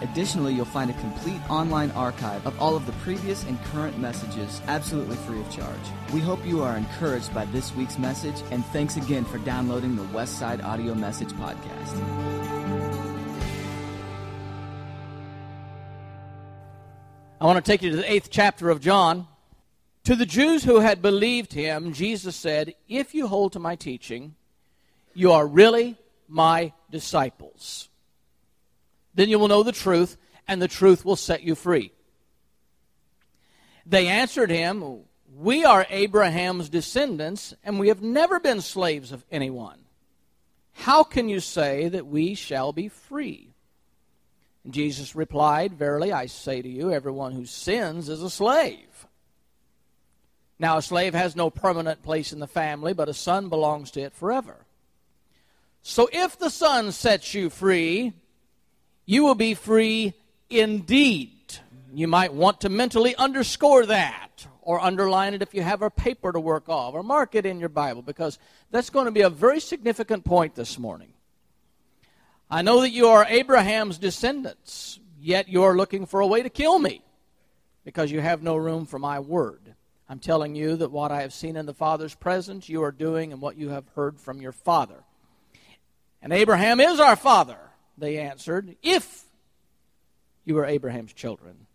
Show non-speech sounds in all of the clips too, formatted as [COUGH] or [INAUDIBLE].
Additionally, you'll find a complete online archive of all of the previous and current messages absolutely free of charge. We hope you are encouraged by this week's message, and thanks again for downloading the Westside Audio Message Podcast. I want to take you to the eighth chapter of John. To the Jews who had believed him, Jesus said, If you hold to my teaching, you are really my disciples. Then you will know the truth, and the truth will set you free. They answered him, We are Abraham's descendants, and we have never been slaves of anyone. How can you say that we shall be free? Jesus replied, Verily I say to you, everyone who sins is a slave. Now, a slave has no permanent place in the family, but a son belongs to it forever. So if the son sets you free, you will be free indeed. You might want to mentally underscore that or underline it if you have a paper to work off or mark it in your Bible because that's going to be a very significant point this morning. I know that you are Abraham's descendants, yet you are looking for a way to kill me because you have no room for my word. I'm telling you that what I have seen in the Father's presence, you are doing, and what you have heard from your Father. And Abraham is our Father. They answered, If you were Abraham's children,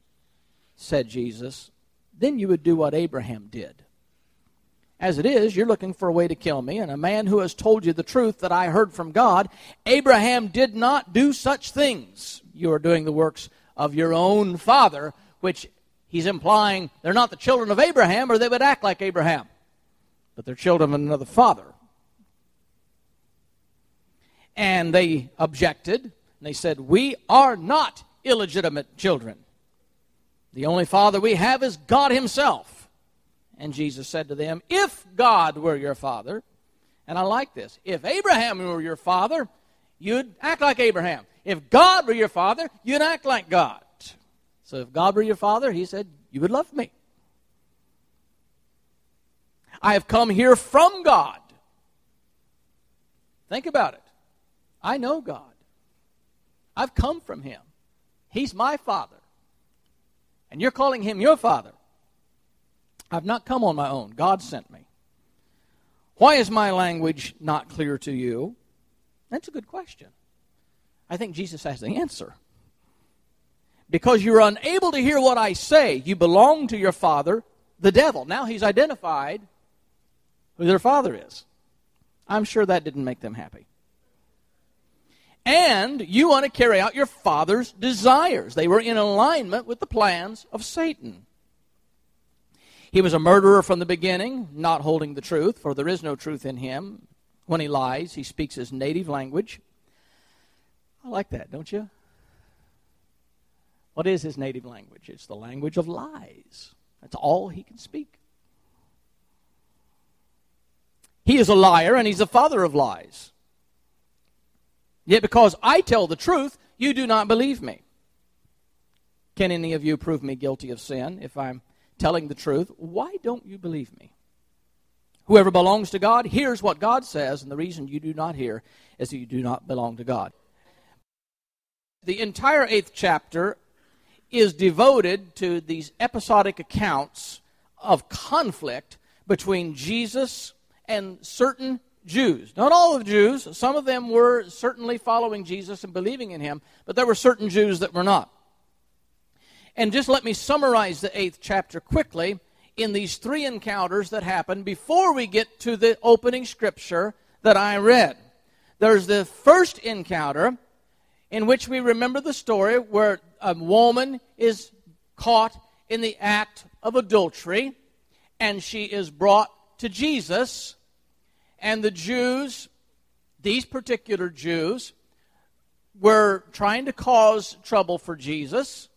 said Jesus, then you would do what Abraham did. As it is, you're looking for a way to kill me, and a man who has told you the truth that I heard from God, Abraham did not do such things. You are doing the works of your own father, which he's implying they're not the children of Abraham, or they would act like Abraham, but they're children of another father. And they objected, and they said, We are not illegitimate children. The only father we have is God Himself. And Jesus said to them, If God were your father, and I like this, if Abraham were your father, you'd act like Abraham. If God were your father, you'd act like God. So if God were your father, He said, You would love me. I have come here from God. Think about it. I know God. I've come from Him. He's my Father. And you're calling Him your Father. I've not come on my own. God sent me. Why is my language not clear to you? That's a good question. I think Jesus has the answer. Because you're unable to hear what I say, you belong to your father, the devil. Now he's identified who their father is. I'm sure that didn't make them happy and you want to carry out your father's desires. They were in alignment with the plans of Satan. He was a murderer from the beginning, not holding the truth, for there is no truth in him. When he lies, he speaks his native language. I like that, don't you? What is his native language? It's the language of lies. That's all he can speak. He is a liar and he's the father of lies. Yet because I tell the truth, you do not believe me. Can any of you prove me guilty of sin if I'm telling the truth? Why don't you believe me? Whoever belongs to God hears what God says, and the reason you do not hear is that you do not belong to God. The entire eighth chapter is devoted to these episodic accounts of conflict between Jesus and certain Jews. Not all of Jews. Some of them were certainly following Jesus and believing in him, but there were certain Jews that were not. And just let me summarize the eighth chapter quickly in these three encounters that happened before we get to the opening scripture that I read. There's the first encounter in which we remember the story where a woman is caught in the act of adultery and she is brought to Jesus and the Jews, these particular Jews, were trying to cause trouble for Jesus.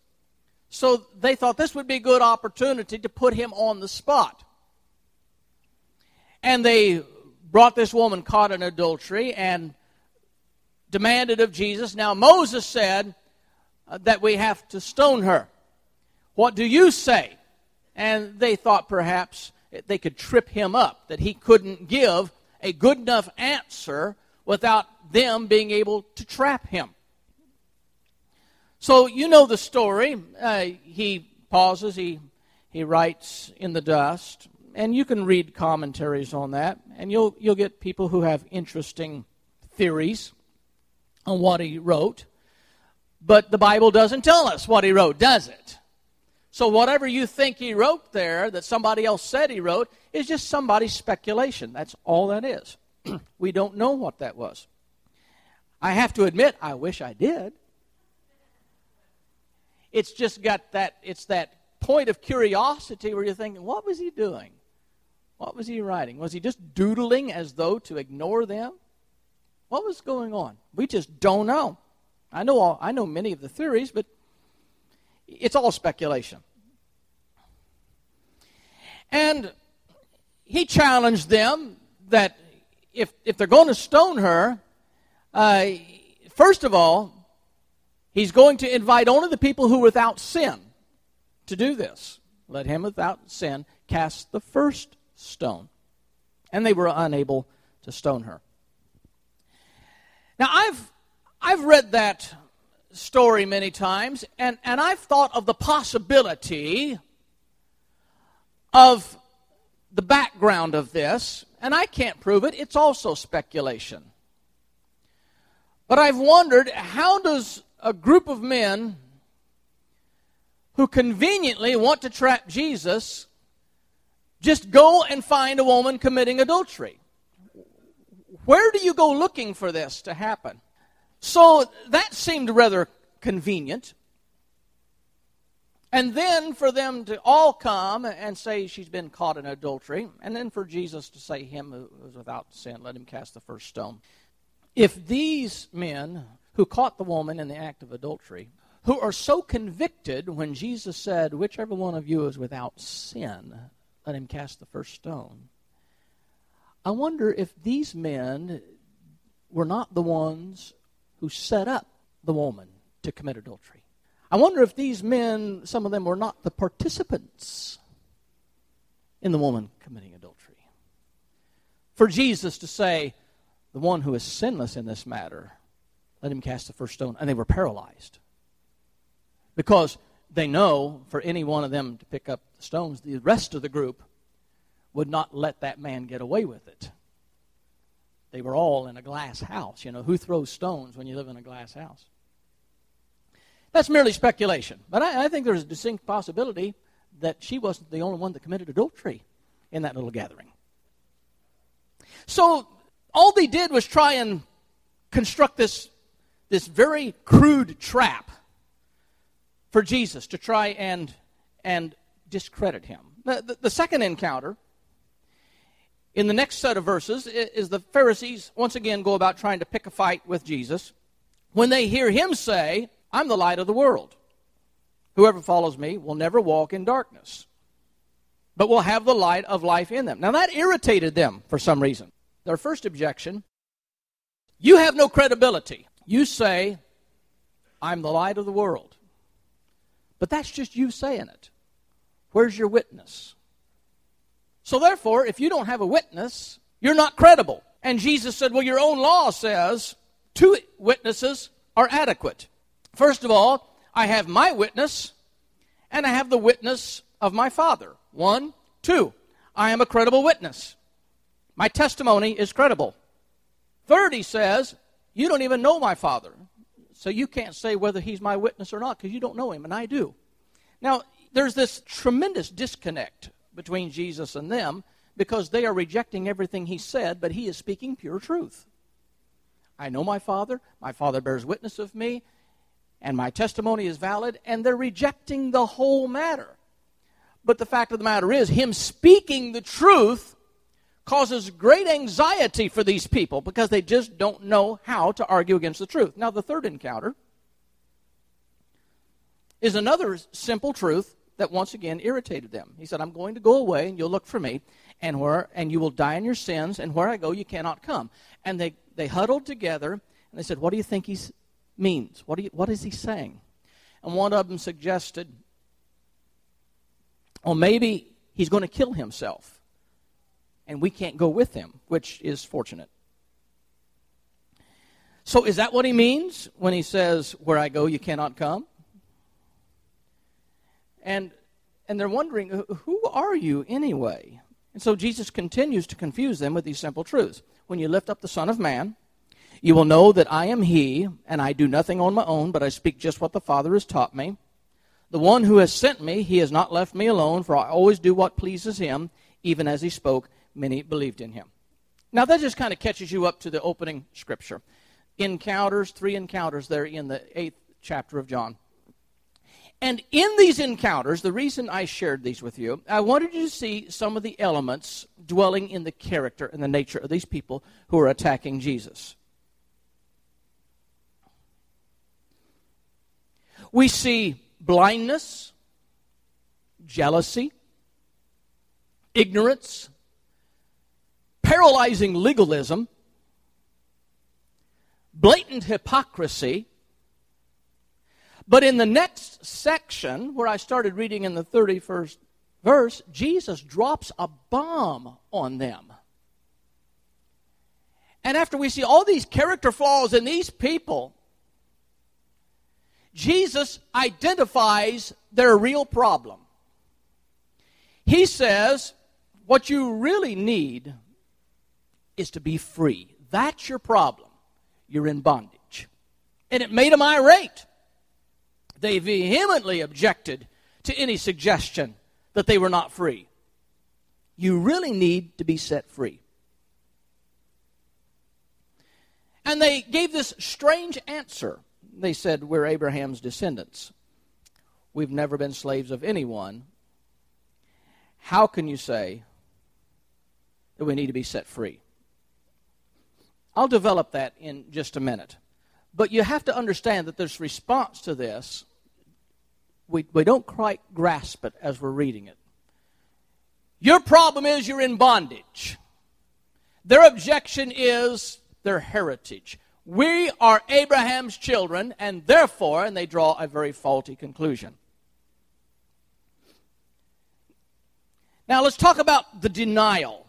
So they thought this would be a good opportunity to put him on the spot. And they brought this woman caught in adultery and demanded of Jesus. Now, Moses said uh, that we have to stone her. What do you say? And they thought perhaps they could trip him up, that he couldn't give a good enough answer without them being able to trap him. So you know the story. Uh, he pauses, he, he writes in the dust, and you can read commentaries on that, and you'll, you'll get people who have interesting theories on what he wrote. But the Bible doesn't tell us what he wrote, does it? So whatever you think he wrote there that somebody else said he wrote is just somebody's speculation. That's all that is. [CLEARS THROAT] we don't know what that was. I have to admit, I wish I did. It's just got that, it's that point of curiosity where you're thinking, what was he doing? What was he writing? Was he just doodling as though to ignore them? What was going on? We just don't know. I know all, I know many of the theories, but it's all speculation. And he challenged them that if, if they're going to stone her, uh, first of all, he's going to invite only the people who are without sin to do this. Let him without sin cast the first stone. And they were unable to stone her. Now, I've, I've read that story many times, and, and I've thought of the possibility of the background of this, and I can't prove it, it's also speculation. But I've wondered how does a group of men who conveniently want to trap Jesus just go and find a woman committing adultery? Where do you go looking for this to happen? So that seemed rather convenient. And then for them to all come and say she's been caught in adultery, and then for Jesus to say, Him who is without sin, let him cast the first stone. If these men who caught the woman in the act of adultery, who are so convicted when Jesus said, Whichever one of you is without sin, let him cast the first stone. I wonder if these men were not the ones who set up the woman to commit adultery. I wonder if these men, some of them, were not the participants in the woman committing adultery. For Jesus to say, the one who is sinless in this matter, let him cast the first stone. And they were paralyzed. Because they know for any one of them to pick up the stones, the rest of the group would not let that man get away with it. They were all in a glass house. You know, who throws stones when you live in a glass house? That's merely speculation. But I, I think there's a distinct possibility that she wasn't the only one that committed adultery in that little gathering. So all they did was try and construct this, this very crude trap for Jesus to try and, and discredit him. The, the, the second encounter in the next set of verses is the Pharisees once again go about trying to pick a fight with Jesus when they hear him say, I'm the light of the world. Whoever follows me will never walk in darkness, but will have the light of life in them. Now that irritated them for some reason. Their first objection you have no credibility. You say, I'm the light of the world. But that's just you saying it. Where's your witness? So, therefore, if you don't have a witness, you're not credible. And Jesus said, Well, your own law says two witnesses are adequate. First of all, I have my witness, and I have the witness of my Father. One, two, I am a credible witness. My testimony is credible. Third, he says, You don't even know my Father. So you can't say whether he's my witness or not because you don't know him, and I do. Now, there's this tremendous disconnect between Jesus and them because they are rejecting everything he said, but he is speaking pure truth. I know my Father. My Father bears witness of me and my testimony is valid, and they're rejecting the whole matter. But the fact of the matter is, him speaking the truth causes great anxiety for these people because they just don't know how to argue against the truth. Now, the third encounter is another simple truth that once again irritated them. He said, I'm going to go away and you'll look for me. and where and you will die in your sins, and where I go you cannot come. And they, they huddled together and they said, What do you think he means? What, you, what is he saying? And one of them suggested, Well, maybe he's going to kill himself, and we can't go with him, which is fortunate. So, is that what he means when he says, Where I go, you cannot come? And, and they're wondering, Who are you anyway? And so Jesus continues to confuse them with these simple truths. When you lift up the Son of Man, you will know that I am He, and I do nothing on my own, but I speak just what the Father has taught me. The one who has sent me, He has not left me alone, for I always do what pleases Him. Even as He spoke, many believed in Him. Now, that just kind of catches you up to the opening scripture. Encounters, three encounters there in the eighth chapter of John. And in these encounters, the reason I shared these with you, I wanted you to see some of the elements dwelling in the character and the nature of these people who are attacking Jesus. We see blindness, jealousy, ignorance, paralyzing legalism, blatant hypocrisy, but in the next section, where I started reading in the 31st verse, Jesus drops a bomb on them. And after we see all these character flaws in these people, Jesus identifies their real problem. He says, What you really need is to be free. That's your problem. You're in bondage. And it made them irate. They vehemently objected to any suggestion that they were not free. You really need to be set free. And they gave this strange answer. They said, We're Abraham's descendants. We've never been slaves of anyone. How can you say that we need to be set free? I'll develop that in just a minute. But you have to understand that this response to this, we, we don't quite grasp it as we're reading it. Your problem is you're in bondage. Their objection is their heritage. We are Abraham's children, and therefore, and they draw a very faulty conclusion. Now, let's talk about the denial.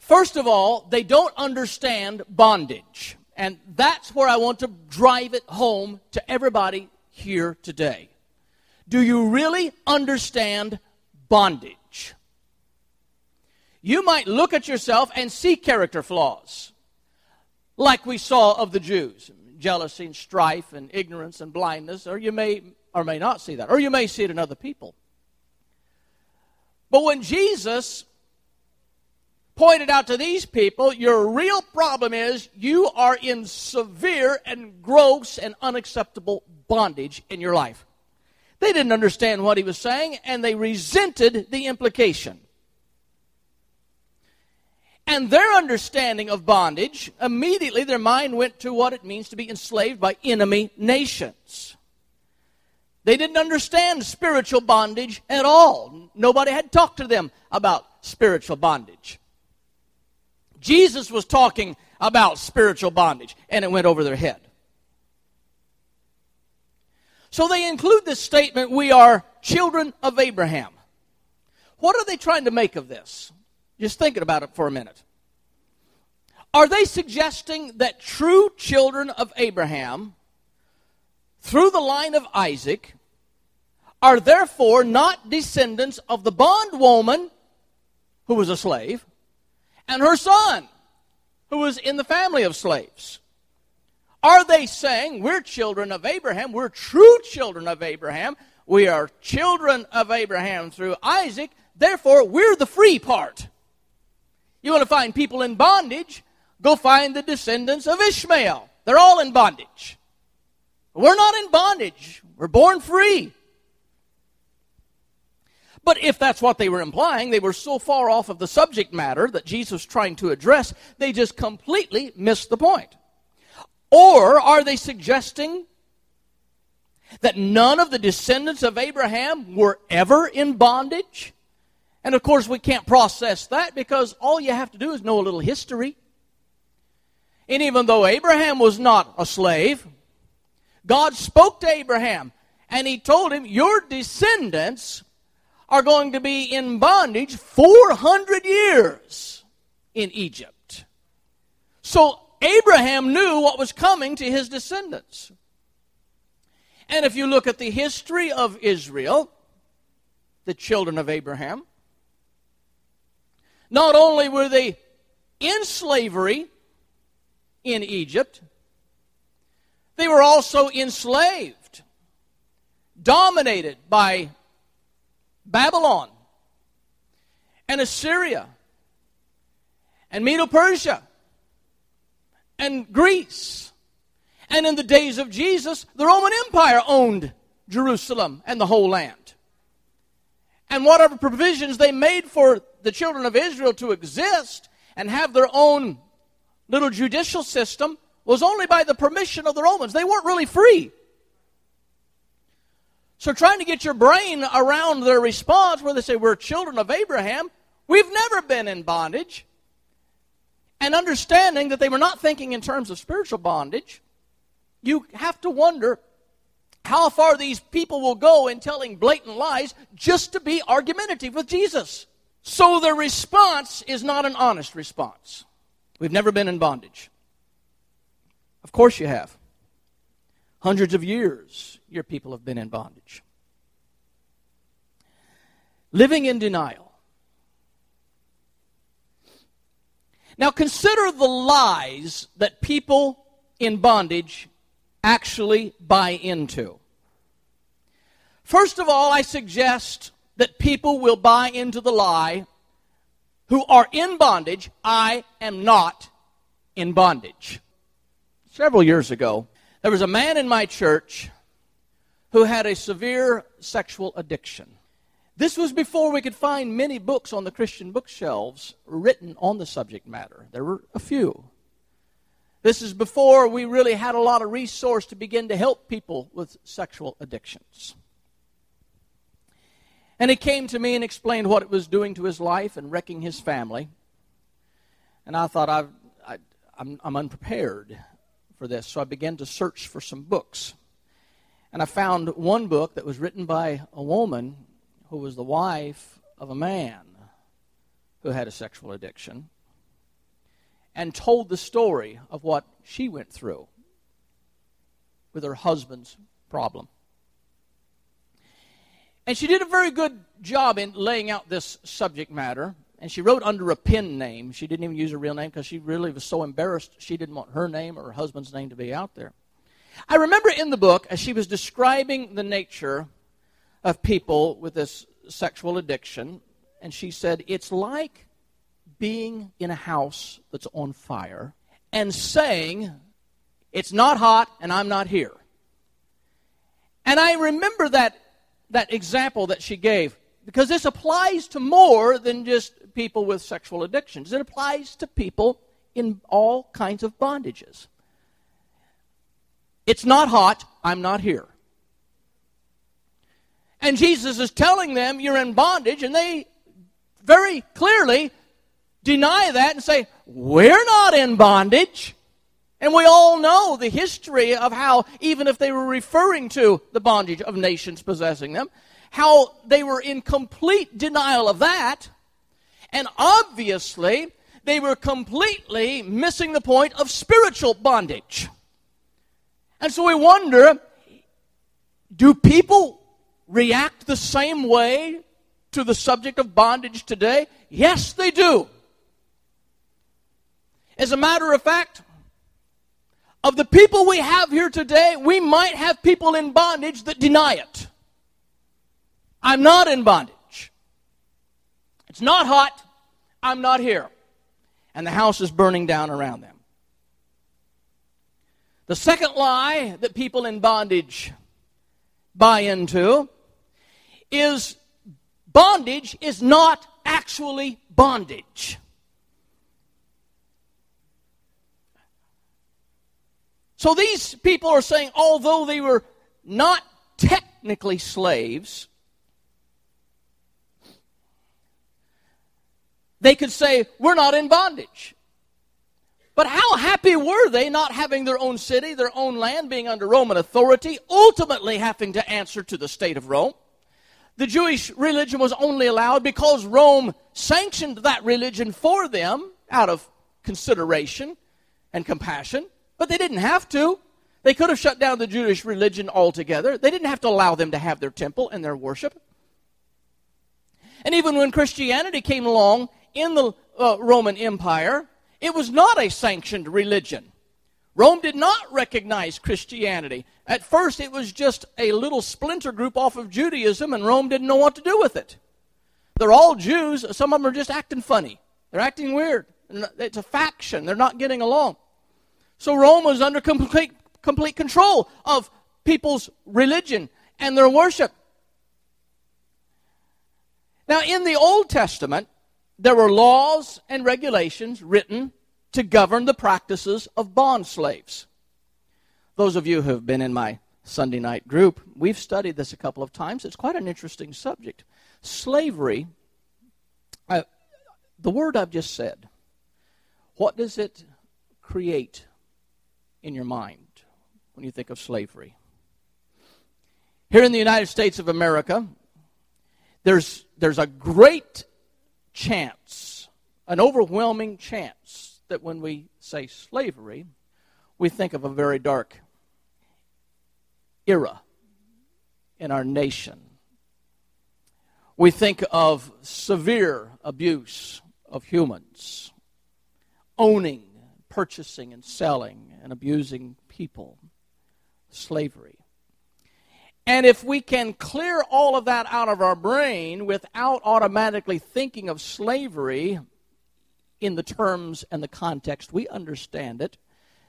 First of all, they don't understand bondage. And that's where I want to drive it home to everybody here today. Do you really understand bondage? You might look at yourself and see character flaws, like we saw of the Jews jealousy and strife and ignorance and blindness, or you may or may not see that, or you may see it in other people. But when Jesus pointed out to these people your real problem is you are in severe and gross and unacceptable bondage in your life. They didn't understand what he was saying and they resented the implication. And their understanding of bondage, immediately their mind went to what it means to be enslaved by enemy nations. They didn't understand spiritual bondage at all. Nobody had talked to them about spiritual bondage. Jesus was talking about spiritual bondage, and it went over their head. So they include this statement we are children of Abraham. What are they trying to make of this? Just thinking about it for a minute. Are they suggesting that true children of Abraham, through the line of Isaac, are therefore not descendants of the bondwoman who was a slave, and her son, who was in the family of slaves. Are they saying we're children of Abraham? We're true children of Abraham. We are children of Abraham through Isaac. Therefore, we're the free part. You want to find people in bondage? Go find the descendants of Ishmael. They're all in bondage. We're not in bondage. We're born free. But if that's what they were implying, they were so far off of the subject matter that Jesus was trying to address, they just completely missed the point. Or are they suggesting that none of the descendants of Abraham were ever in bondage? And of course, we can't process that because all you have to do is know a little history. And even though Abraham was not a slave, God spoke to Abraham and he told him, Your descendants are going to be in bondage 400 years in Egypt. So Abraham knew what was coming to his descendants. And if you look at the history of Israel, the children of Abraham, not only were they in slavery in Egypt, they were also enslaved, dominated by Babylon and Assyria and Medo Persia and Greece. And in the days of Jesus, the Roman Empire owned Jerusalem and the whole land. And whatever provisions they made for the children of Israel to exist and have their own little judicial system was only by the permission of the Romans. They weren't really free. So, trying to get your brain around their response where they say, We're children of Abraham, we've never been in bondage, and understanding that they were not thinking in terms of spiritual bondage, you have to wonder how far these people will go in telling blatant lies just to be argumentative with Jesus. So, their response is not an honest response. We've never been in bondage. Of course, you have. Hundreds of years, your people have been in bondage. Living in denial. Now, consider the lies that people in bondage actually buy into. First of all, I suggest that people will buy into the lie who are in bondage, I am not in bondage. Several years ago, there was a man in my church who had a severe sexual addiction. This was before we could find many books on the Christian bookshelves written on the subject matter. There were a few. This is before we really had a lot of resource to begin to help people with sexual addictions. And he came to me and explained what it was doing to his life and wrecking his family. And I thought, I've, I, I'm, I'm unprepared for this. So I began to search for some books. And I found one book that was written by a woman who was the wife of a man who had a sexual addiction and told the story of what she went through with her husband's problem. And she did a very good job in laying out this subject matter. And she wrote under a pen name. She didn't even use her real name because she really was so embarrassed she didn't want her name or her husband's name to be out there. I remember in the book, as she was describing the nature of people with this sexual addiction, and she said, It's like being in a house that's on fire and saying, It's not hot and I'm not here. And I remember that that example that she gave because this applies to more than just people with sexual addictions. It applies to people in all kinds of bondages. It's not hot, I'm not here. And Jesus is telling them you're in bondage, and they very clearly deny that and say, We're not in bondage. And we all know the history of how, even if they were referring to the bondage of nations possessing them, how they were in complete denial of that. And obviously, they were completely missing the point of spiritual bondage. And so we wonder do people react the same way to the subject of bondage today? Yes, they do. As a matter of fact, of the people we have here today, we might have people in bondage that deny it. I'm not in bondage. It's not hot. I'm not here. And the house is burning down around them. The second lie that people in bondage buy into is bondage is not actually bondage. So these people are saying, although they were not technically slaves, they could say, We're not in bondage. But how happy were they not having their own city, their own land, being under Roman authority, ultimately having to answer to the state of Rome? The Jewish religion was only allowed because Rome sanctioned that religion for them out of consideration and compassion, but they didn't have to. They could have shut down the Jewish religion altogether. They didn't have to allow them to have their temple and their worship. And even when Christianity came along in the uh, Roman Empire, it was not a sanctioned religion. Rome did not recognize Christianity. At first, it was just a little splinter group off of Judaism, and Rome didn't know what to do with it. They're all Jews. Some of them are just acting funny. They're acting weird. It's a faction. They're not getting along. So Rome was under complete, complete control of people's religion and their worship. Now, in the Old Testament, there were laws and regulations written to govern the practices of bond slaves. Those of you who have been in my Sunday night group, we've studied this a couple of times. It's quite an interesting subject. Slavery, uh, the word I've just said, what does it create in your mind when you think of slavery? Here in the United States of America, there's, there's a great chance, an overwhelming chance, that when we say slavery, we think of a very dark era in our nation. We think of severe abuse of humans, owning, purchasing, and selling, and abusing people, slavery. And if we can clear all of that out of our brain without automatically thinking of slavery in the terms and the context we understand it,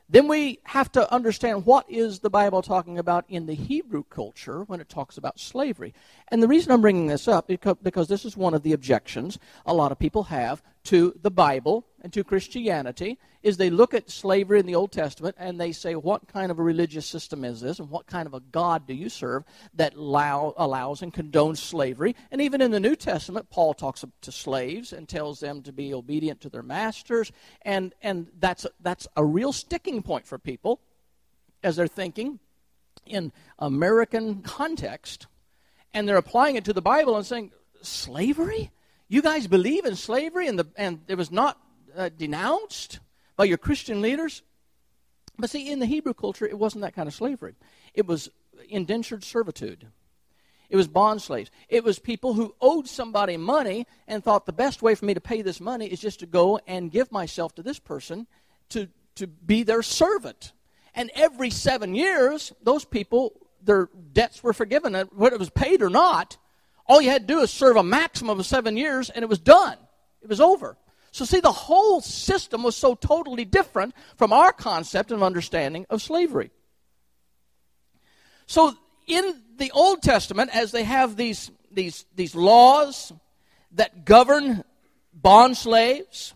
then we have to understand what is the Bible talking about in the Hebrew culture when it talks about slavery. And the reason I'm bringing this up is because this is one of the objections a lot of people have to the Bible and to Christianity is they look at slavery in the Old Testament and they say, what kind of a religious system is this, and what kind of a God do you serve that allow, allows and condones slavery? And even in the New Testament, Paul talks to slaves and tells them to be obedient to their masters, and and that's that's a real sticking point for people as they're thinking in American context, and they're applying it to the Bible and saying, slavery. You guys believe in slavery and, the, and it was not uh, denounced by your Christian leaders? But see, in the Hebrew culture, it wasn't that kind of slavery. It was indentured servitude. It was bond slaves. It was people who owed somebody money and thought the best way for me to pay this money is just to go and give myself to this person to, to be their servant. And every seven years, those people, their debts were forgiven, whether it was paid or not. All you had to do is serve a maximum of seven years, and it was done. It was over. So, see, the whole system was so totally different from our concept and understanding of slavery. So, in the Old Testament, as they have these, these, these laws that govern bond slaves,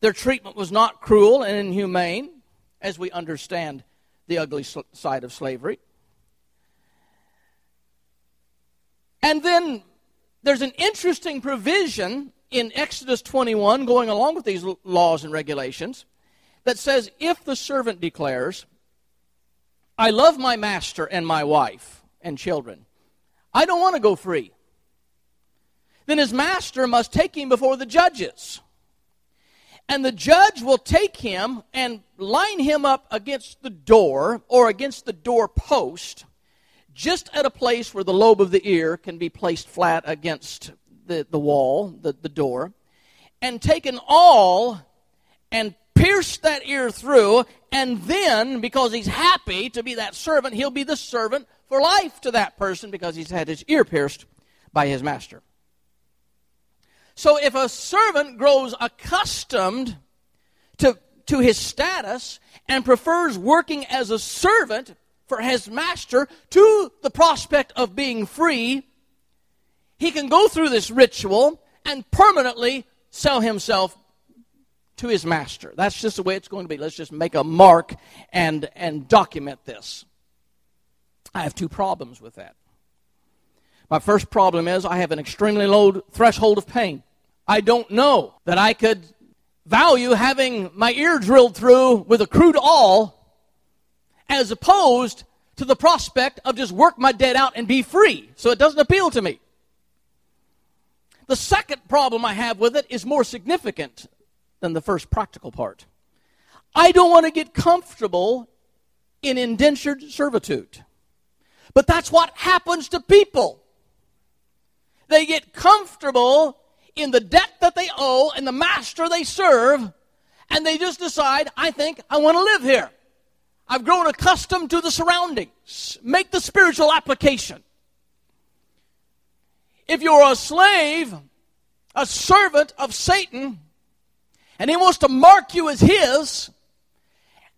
their treatment was not cruel and inhumane, as we understand the ugly side of slavery. And then there's an interesting provision in Exodus 21, going along with these laws and regulations, that says if the servant declares, I love my master and my wife and children, I don't want to go free, then his master must take him before the judges. And the judge will take him and line him up against the door or against the door post just at a place where the lobe of the ear can be placed flat against the, the wall, the, the door, and taken all and pierced that ear through, and then, because he's happy to be that servant, he'll be the servant for life to that person because he's had his ear pierced by his master. So if a servant grows accustomed to, to his status and prefers working as a servant, for his master to the prospect of being free, he can go through this ritual and permanently sell himself to his master. That's just the way it's going to be. Let's just make a mark and, and document this. I have two problems with that. My first problem is I have an extremely low threshold of pain. I don't know that I could value having my ear drilled through with a crude awl as opposed to the prospect of just work my debt out and be free. So it doesn't appeal to me. The second problem I have with it is more significant than the first practical part. I don't want to get comfortable in indentured servitude. But that's what happens to people. They get comfortable in the debt that they owe and the master they serve, and they just decide, I think I want to live here. I've grown accustomed to the surroundings. Make the spiritual application. If you're a slave, a servant of Satan, and he wants to mark you as his,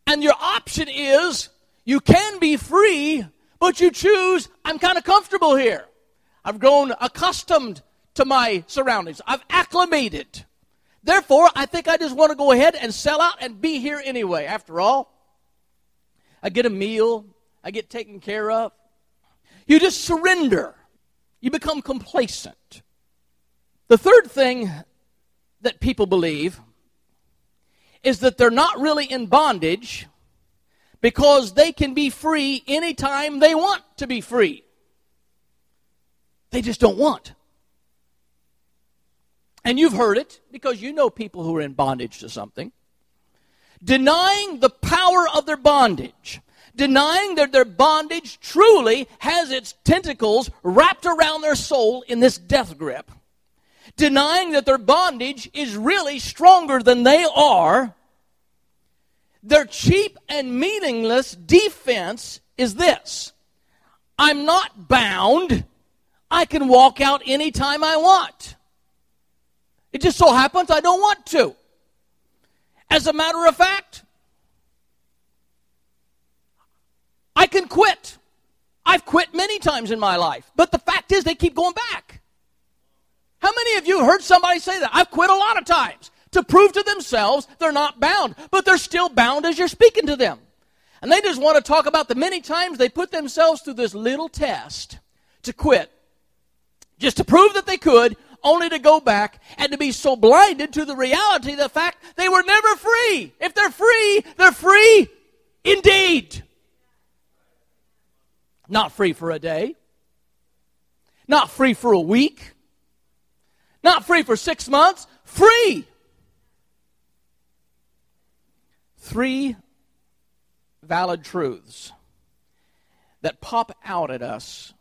and your option is you can be free, but you choose, I'm kind of comfortable here. I've grown accustomed to my surroundings. I've acclimated. Therefore, I think I just want to go ahead and sell out and be here anyway. After all, I get a meal, I get taken care of. You just surrender. You become complacent. The third thing that people believe is that they're not really in bondage because they can be free anytime they want to be free. They just don't want. And you've heard it because you know people who are in bondage to something. Denying the power of their bondage, denying that their bondage truly has its tentacles wrapped around their soul in this death grip, denying that their bondage is really stronger than they are, their cheap and meaningless defense is this I'm not bound. I can walk out anytime I want. It just so happens I don't want to. As a matter of fact, I can quit. I've quit many times in my life, but the fact is they keep going back. How many of you heard somebody say that? I've quit a lot of times to prove to themselves they're not bound, but they're still bound as you're speaking to them. And they just want to talk about the many times they put themselves through this little test to quit, just to prove that they could, only to go back and to be so blinded to the reality of the fact they were never free. If they're free, they're free indeed. Not free for a day, not free for a week, not free for six months, free three valid truths that pop out at us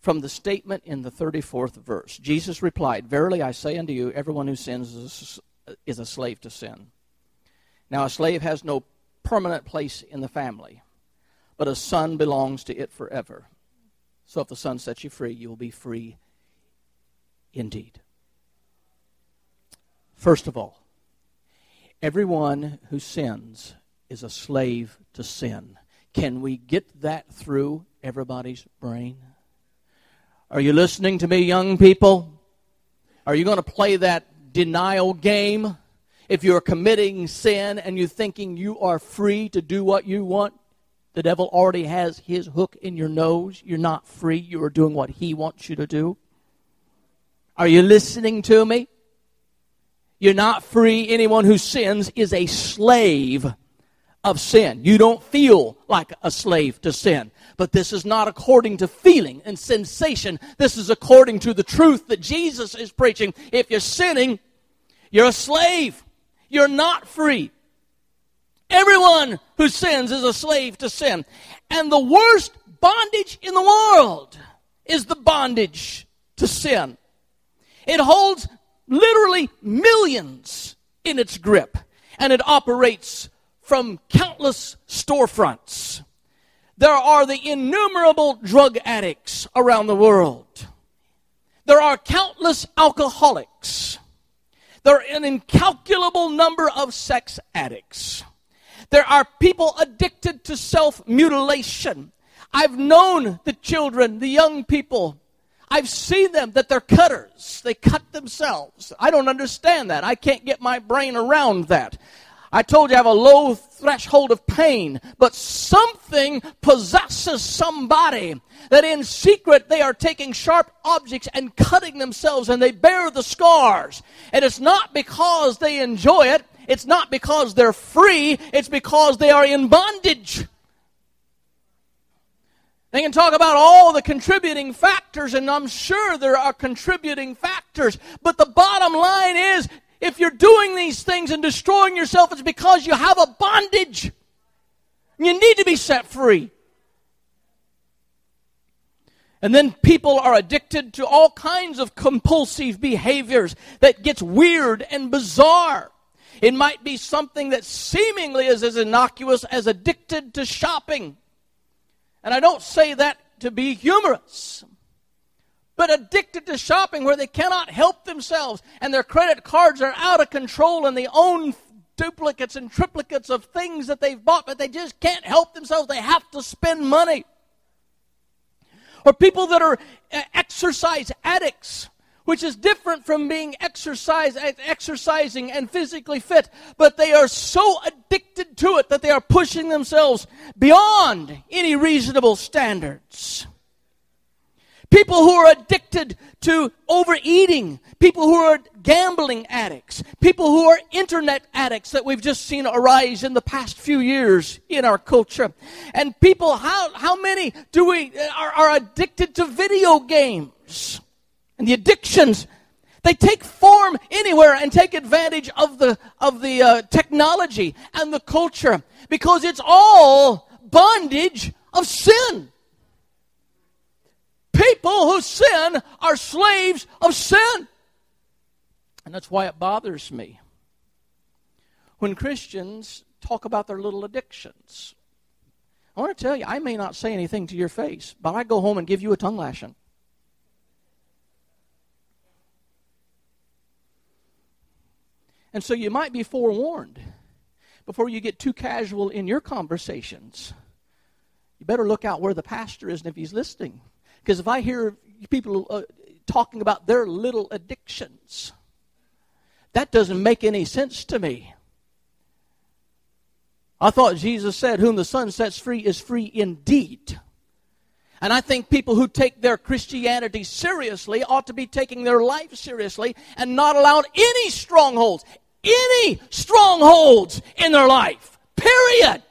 from the statement in the 34th verse. Jesus replied, Verily I say unto you, everyone who sins is a slave to sin. Now, a slave has no permanent place in the family, but a son belongs to it forever. So if the son sets you free, you will be free indeed. First of all, Everyone who sins is a slave to sin. Can we get that through everybody's brain? Are you listening to me, young people? Are you going to play that denial game? If you're committing sin and you're thinking you are free to do what you want, the devil already has his hook in your nose. You're not free. You are doing what he wants you to do. Are you listening to me? You're not free. Anyone who sins is a slave of sin. You don't feel like a slave to sin. But this is not according to feeling and sensation. This is according to the truth that Jesus is preaching. If you're sinning, you're a slave. You're not free. Everyone who sins is a slave to sin. And the worst bondage in the world is the bondage to sin. It holds literally millions in its grip, and it operates from countless storefronts. There are the innumerable drug addicts around the world. There are countless alcoholics. There are an incalculable number of sex addicts. There are people addicted to self mutilation. I've known the children, the young people I've seen them that they're cutters. They cut themselves. I don't understand that. I can't get my brain around that. I told you I have a low threshold of pain, but something possesses somebody that in secret they are taking sharp objects and cutting themselves and they bear the scars. And it's not because they enjoy it, it's not because they're free, it's because they are in bondage. They can talk about all the contributing factors, and I'm sure there are contributing factors. But the bottom line is if you're doing these things and destroying yourself, it's because you have a bondage. You need to be set free. And then people are addicted to all kinds of compulsive behaviors that gets weird and bizarre. It might be something that seemingly is as innocuous as addicted to shopping. And I don't say that to be humorous but addicted to shopping where they cannot help themselves and their credit cards are out of control and they own duplicates and triplicates of things that they've bought, but they just can't help themselves. They have to spend money. Or people that are uh, exercise addicts, which is different from being exercise, exercising and physically fit, but they are so addicted to it that they are pushing themselves beyond any reasonable standards. People who are addicted to overeating, people who are gambling addicts, people who are internet addicts that we've just seen arise in the past few years in our culture. And people, how, how many do we, are, are addicted to video games? And the addictions, they take form anywhere and take advantage of the, of the uh, technology and the culture because it's all bondage of sin. People who sin are slaves of sin. And that's why it bothers me when Christians talk about their little addictions. I want to tell you, I may not say anything to your face, but I go home and give you a tongue lashing. And so you might be forewarned before you get too casual in your conversations. You better look out where the pastor is and if he's listening. Because if I hear people uh, talking about their little addictions, that doesn't make any sense to me. I thought Jesus said, Whom the Son sets free is free indeed. And I think people who take their Christianity seriously ought to be taking their life seriously and not allowing any strongholds, any strongholds in their life. Period.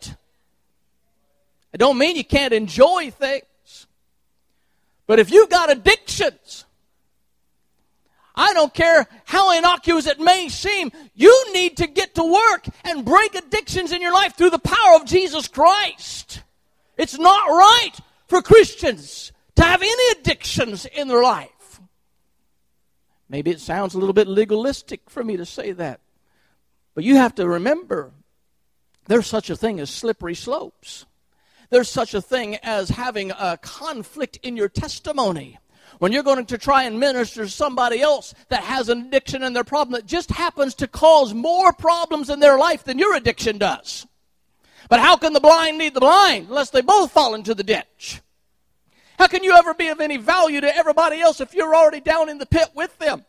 I don't mean you can't enjoy things. But if you've got addictions, I don't care how innocuous it may seem, you need to get to work and break addictions in your life through the power of Jesus Christ. It's not right for Christians to have any addictions in their life. Maybe it sounds a little bit legalistic for me to say that. But you have to remember there's such a thing as slippery slopes. There's such a thing as having a conflict in your testimony. When you're going to try and minister to somebody else that has an addiction and their problem that just happens to cause more problems in their life than your addiction does. But how can the blind lead the blind unless they both fall into the ditch? How can you ever be of any value to everybody else if you're already down in the pit with them?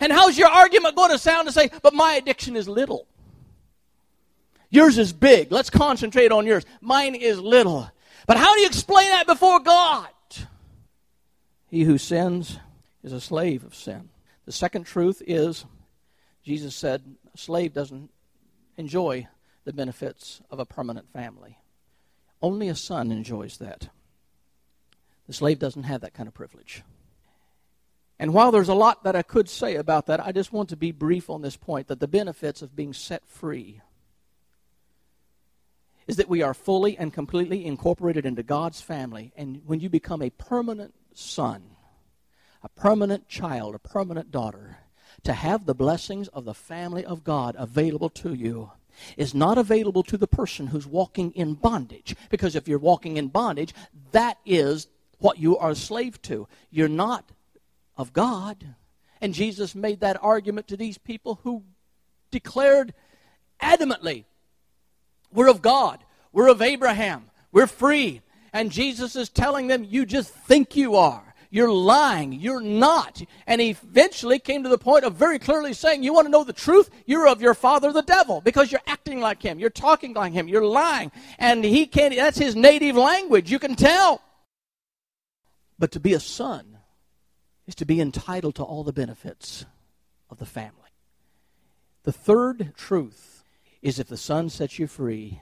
And how's your argument going to sound to say, but my addiction is little? Yours is big. Let's concentrate on yours. Mine is little. But how do you explain that before God? He who sins is a slave of sin. The second truth is Jesus said a slave doesn't enjoy the benefits of a permanent family. Only a son enjoys that. The slave doesn't have that kind of privilege. And while there's a lot that I could say about that, I just want to be brief on this point that the benefits of being set free is that we are fully and completely incorporated into God's family. And when you become a permanent son, a permanent child, a permanent daughter, to have the blessings of the family of God available to you is not available to the person who's walking in bondage. Because if you're walking in bondage, that is what you are a slave to. You're not of God. And Jesus made that argument to these people who declared adamantly we're of God. We're of Abraham. We're free. And Jesus is telling them, you just think you are. You're lying. You're not. And he eventually came to the point of very clearly saying, You want to know the truth? You're of your father, the devil, because you're acting like him. You're talking like him. You're lying. And he can't, that's his native language. You can tell. But to be a son is to be entitled to all the benefits of the family. The third truth is if the Son sets you free,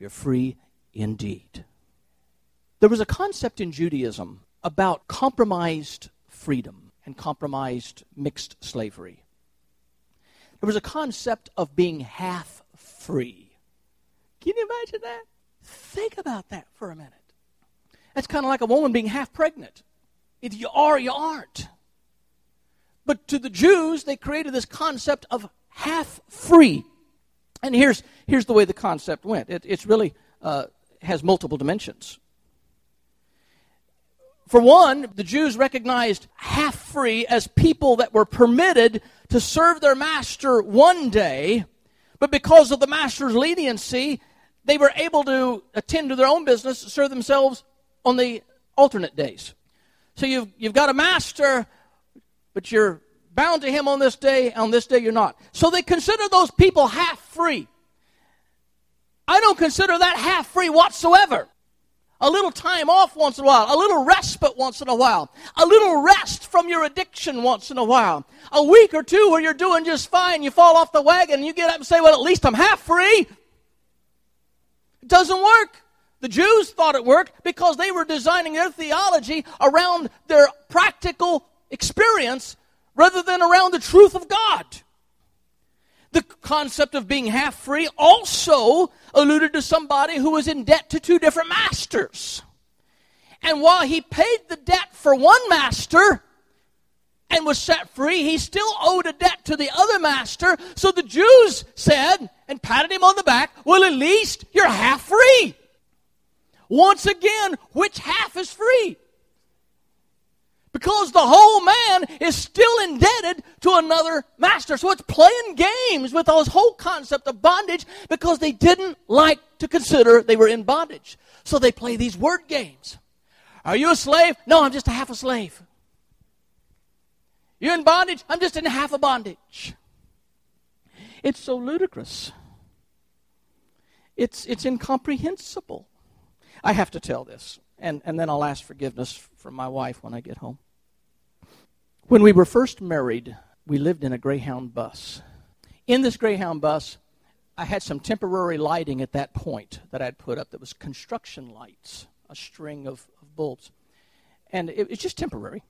you're free indeed. There was a concept in Judaism about compromised freedom and compromised mixed slavery. There was a concept of being half free. Can you imagine that? Think about that for a minute. That's kind of like a woman being half pregnant. Either you are or you aren't. But to the Jews, they created this concept of half free. And here's, here's the way the concept went it, it's really uh, has multiple dimensions. For one, the Jews recognized half free as people that were permitted to serve their master one day, but because of the master's leniency, they were able to attend to their own business, serve themselves on the alternate days. So you've, you've got a master, but you're bound to him on this day, on this day you're not. So they consider those people half free. I don't consider that half free whatsoever. A little time off once in a while, a little respite once in a while, a little rest from your addiction once in a while, a week or two where you're doing just fine, you fall off the wagon and you get up and say, Well, at least I'm half free. It doesn't work. The Jews thought it worked because they were designing their theology around their practical experience rather than around the truth of God. The concept of being half free also alluded to somebody who was in debt to two different masters. And while he paid the debt for one master and was set free, he still owed a debt to the other master. So the Jews said and patted him on the back, Well, at least you're half free. Once again, which half is free? Because the whole man is still indebted to another master. So it's playing games with this whole concept of bondage because they didn't like to consider they were in bondage. So they play these word games. Are you a slave? No, I'm just a half a slave. You're in bondage? I'm just in half a bondage. It's so ludicrous. It's, it's incomprehensible. I have to tell this and, and then I'll ask forgiveness from my wife when I get home. When we were first married, we lived in a Greyhound bus. In this Greyhound bus, I had some temporary lighting at that point that I'd put up that was construction lights, a string of, of bulbs. And it, it's just temporary.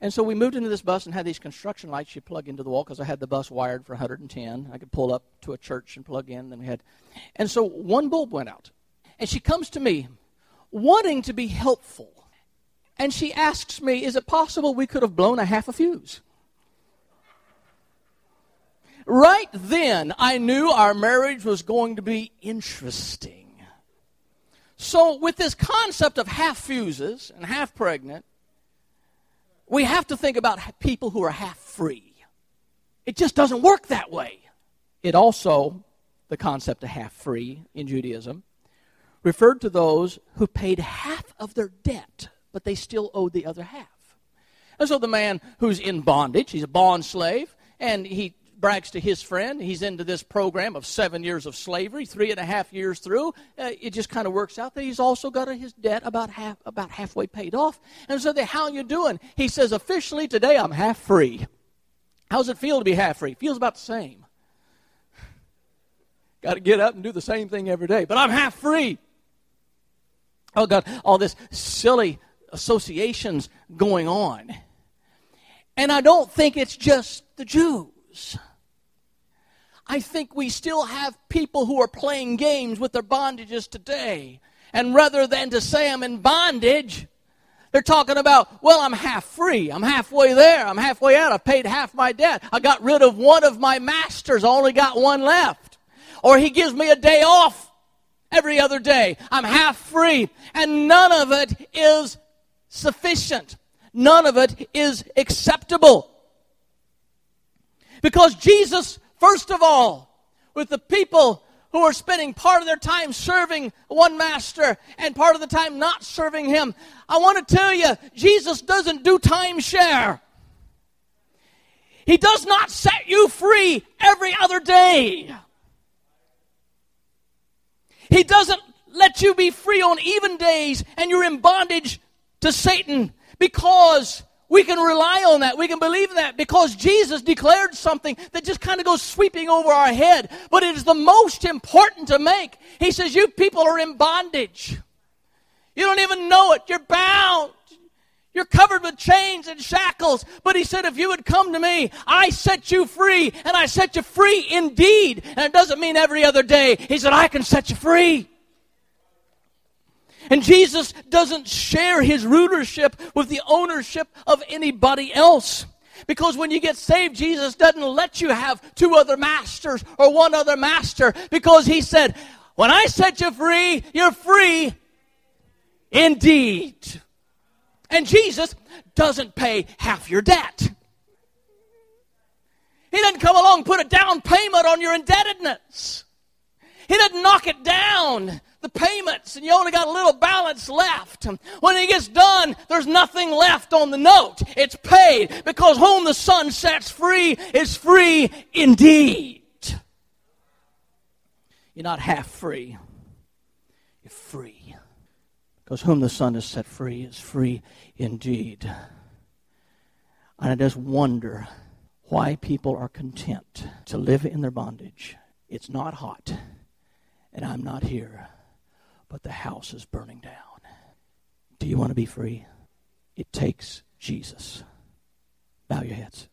And so we moved into this bus and had these construction lights you plug into the wall because I had the bus wired for 110. I could pull up to a church and plug in. Then we had, and so one bulb went out, and she comes to me, wanting to be helpful. And she asks me, Is it possible we could have blown a half a fuse? Right then, I knew our marriage was going to be interesting. So, with this concept of half fuses and half pregnant, we have to think about people who are half free. It just doesn't work that way. It also, the concept of half free in Judaism, referred to those who paid half of their debt, but they still owed the other half. And so the man who's in bondage, he's a bond slave, and he brags to his friend. He's into this program of seven years of slavery, three and a half years through. Uh, it just kind of works out that he's also got his debt about half, about halfway paid off. And so they, how you doing? He says, officially today I'm half free. How's it feel to be half free? Feels about the same. [SIGHS] Got to get up and do the same thing every day, but I'm half free. Oh, God, all this silly associations going on. And I don't think it's just the Jews. I think we still have people who are playing games with their bondages today. And rather than to say I'm in bondage, they're talking about, well, I'm half free. I'm halfway there. I'm halfway out. I've paid half my debt. I got rid of one of my masters. I only got one left. Or he gives me a day off every other day. I'm half free. And none of it is sufficient. None of it is acceptable. Because Jesus, first of all, with the people who are spending part of their time serving one master and part of the time not serving him. I want to tell you, Jesus doesn't do timeshare. He does not set you free every other day. He doesn't let you be free on even days and you're in bondage to Satan because we can rely on that. We can believe in that because Jesus declared something that just kind of goes sweeping over our head. But it is the most important to make. He says, You people are in bondage. You don't even know it. You're bound. You're covered with chains and shackles. But he said, if you would come to me, I set you free, and I set you free indeed. And it doesn't mean every other day. He said, I can set you free. And Jesus doesn't share his rulership with the ownership of anybody else. Because when you get saved, Jesus doesn't let you have two other masters or one other master. Because he said, when I set you free, you're free indeed. And Jesus doesn't pay half your debt. He doesn't come along put a down payment on your indebtedness. He doesn't knock it down, the payments, and you only got a little balance left. When it gets done, there's nothing left on the note. It's paid because whom the Son sets free is free indeed. You're not half free, you're free. Because whom the Son has set free is free indeed. And I just wonder why people are content to live in their bondage. It's not hot, and I'm not here, but the house is burning down. Do you want to be free? It takes Jesus. Bow your heads.